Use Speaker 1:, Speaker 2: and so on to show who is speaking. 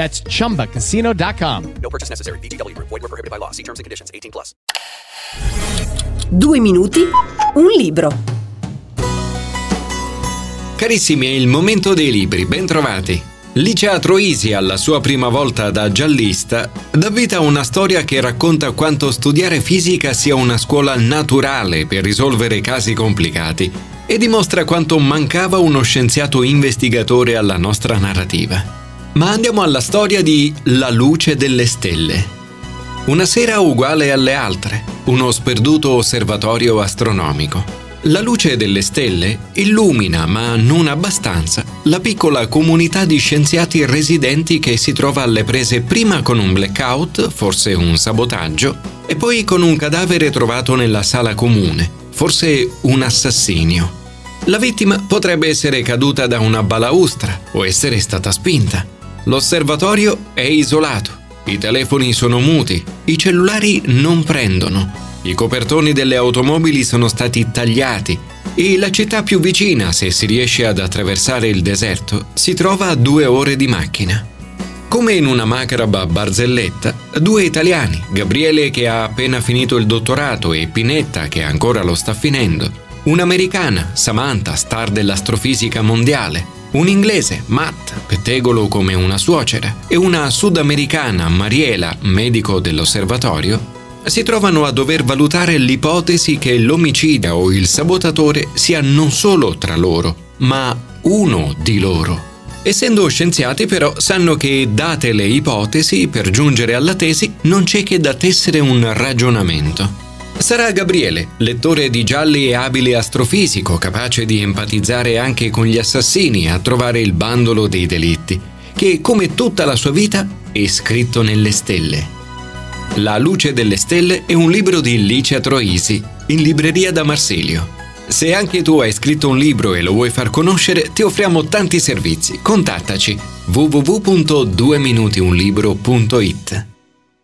Speaker 1: That's chumbacasino.com.
Speaker 2: No purchase necessary. VGW Group. Void were prohibited by law. See terms and conditions. 18 plus.
Speaker 3: Due minuti, un libro.
Speaker 4: Carissimi, è il momento dei libri, ben trovati. Licia Troisi, alla sua prima volta da giallista, dà vita a una storia che racconta quanto studiare fisica sia una scuola naturale per risolvere casi complicati e dimostra quanto mancava uno scienziato investigatore alla nostra narrativa. Ma andiamo alla storia di La luce delle stelle. Una sera uguale alle altre, uno sperduto osservatorio astronomico. La luce delle stelle illumina, ma non abbastanza, la piccola comunità di scienziati residenti che si trova alle prese prima con un blackout, forse un sabotaggio, e poi con un cadavere trovato nella sala comune, forse un assassinio. La vittima potrebbe essere caduta da una balaustra o essere stata spinta. L'osservatorio è isolato, i telefoni sono muti, i cellulari non prendono, i copertoni delle automobili sono stati tagliati e la città più vicina, se si riesce ad attraversare il deserto, si trova a due ore di macchina. Come in una macabra barzelletta, due italiani, Gabriele che ha appena finito il dottorato e Pinetta che ancora lo sta finendo, un'americana, Samantha, star dell'astrofisica mondiale, un inglese, Matt, pettegolo come una suocera, e una sudamericana, Mariela, medico dell'osservatorio, si trovano a dover valutare l'ipotesi che l'omicida o il sabotatore sia non solo tra loro, ma uno di loro. Essendo scienziati però sanno che, date le ipotesi, per giungere alla tesi non c'è che da tessere un ragionamento. Sarà Gabriele, lettore di gialli e abile astrofisico, capace di empatizzare anche con gli assassini a trovare il bandolo dei delitti, che come tutta la sua vita è scritto nelle stelle. La luce delle stelle è un libro di Licia Troisi, in libreria da Marsilio. Se anche tu hai scritto un libro e lo vuoi far conoscere, ti offriamo tanti servizi. Contattaci www.dueminutiunlibro.it